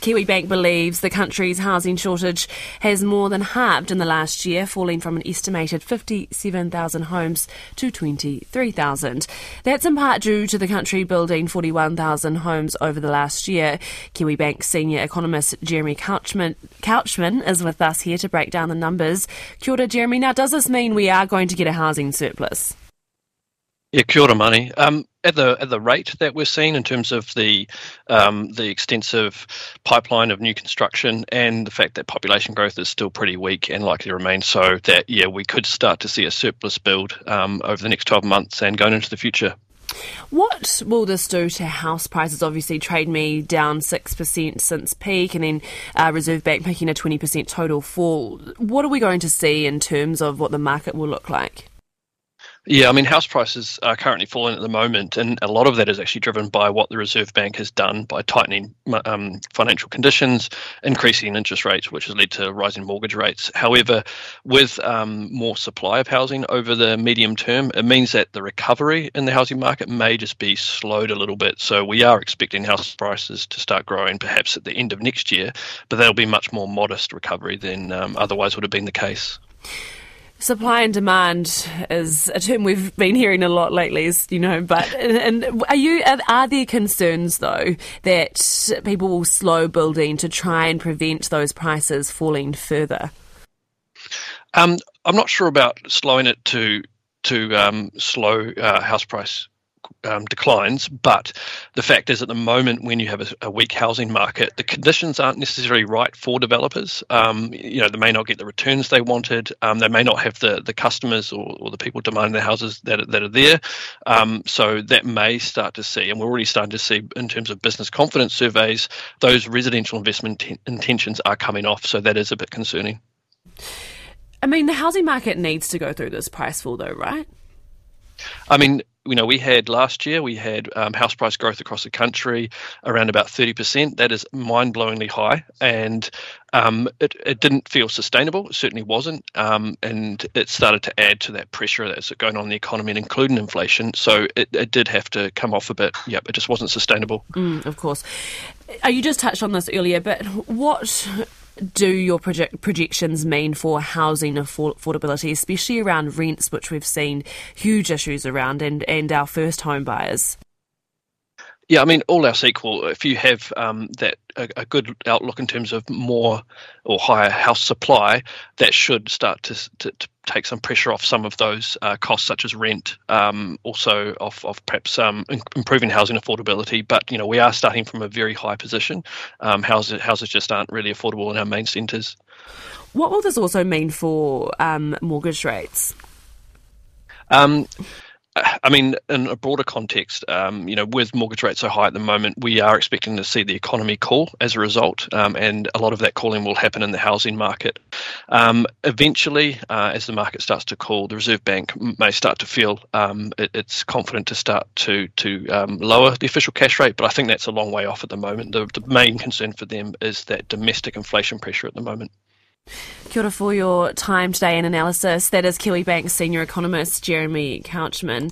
Kiwibank believes the country's housing shortage has more than halved in the last year, falling from an estimated 57,000 homes to 23,000. That's in part due to the country building 41,000 homes over the last year. Kiwibank senior economist Jeremy Couchman, Couchman is with us here to break down the numbers. Kia ora, Jeremy. Now, does this mean we are going to get a housing surplus? Yeah, kia ora, money. Um, at the at the rate that we're seeing in terms of the um, the extensive pipeline of new construction and the fact that population growth is still pretty weak and likely to remain so, that yeah, we could start to see a surplus build um, over the next 12 months and going into the future. What will this do to house prices? Obviously, Trade Me down 6% since peak, and then uh, Reserve Bank making a 20% total fall. What are we going to see in terms of what the market will look like? Yeah, I mean, house prices are currently falling at the moment, and a lot of that is actually driven by what the Reserve Bank has done by tightening um, financial conditions, increasing interest rates, which has led to rising mortgage rates. However, with um, more supply of housing over the medium term, it means that the recovery in the housing market may just be slowed a little bit. So we are expecting house prices to start growing perhaps at the end of next year, but that'll be much more modest recovery than um, otherwise would have been the case. Supply and demand is a term we've been hearing a lot lately, you know. But and are you are there concerns though that people will slow building to try and prevent those prices falling further? Um, I'm not sure about slowing it to to um, slow uh, house price um, declines. But the fact is, at the moment, when you have a, a, weak housing market, the conditions aren't necessarily right for developers. Um, you know, they may not get the returns they wanted. Um, they may not have the the customers or, or the people demanding the houses that are, that are there. Um, so that may start to see, and we're already starting to see in terms of business confidence surveys, those residential investment t- intentions are coming off. So that is a bit concerning. I mean, the housing market needs to go through this price fall, though, right? I mean, you know, we had last year, we had um, house price growth across the country around about 30%. That is mind blowingly high. And um, it, it didn't feel sustainable. It certainly wasn't. Um, and it started to add to that pressure that's going on in the economy, and including inflation. So it, it did have to come off a bit. Yep, it just wasn't sustainable. Mm, of course. Uh, you just touched on this earlier, but what do your project projections mean for housing affordability, especially around rents, which we've seen huge issues around, and, and our first home buyers? Yeah, I mean, all else equal, if you have um, that a, a, good outlook in terms of more or higher house supply, that should start to, to, to take some pressure off some of those uh, costs, such as rent, um, also off, of perhaps um, improving housing affordability. But you know, we are starting from a very high position. Um, houses houses just aren't really affordable in our main centres. What will this also mean for um, mortgage rates? I mean, in a broader context, um, you know, with mortgage rates so high at the moment, we are expecting to see the economy cool as a result, um, and a lot of that cooling will happen in the housing market. Um, eventually, uh, as the market starts to cool, the Reserve Bank may start to feel um, it, it's confident to start to to um, lower the official cash rate, but I think that's a long way off at the moment. The, the main concern for them is that domestic inflation pressure at the moment. Kia ora for your time today and analysis. That is Kiwibank's senior economist Jeremy Couchman.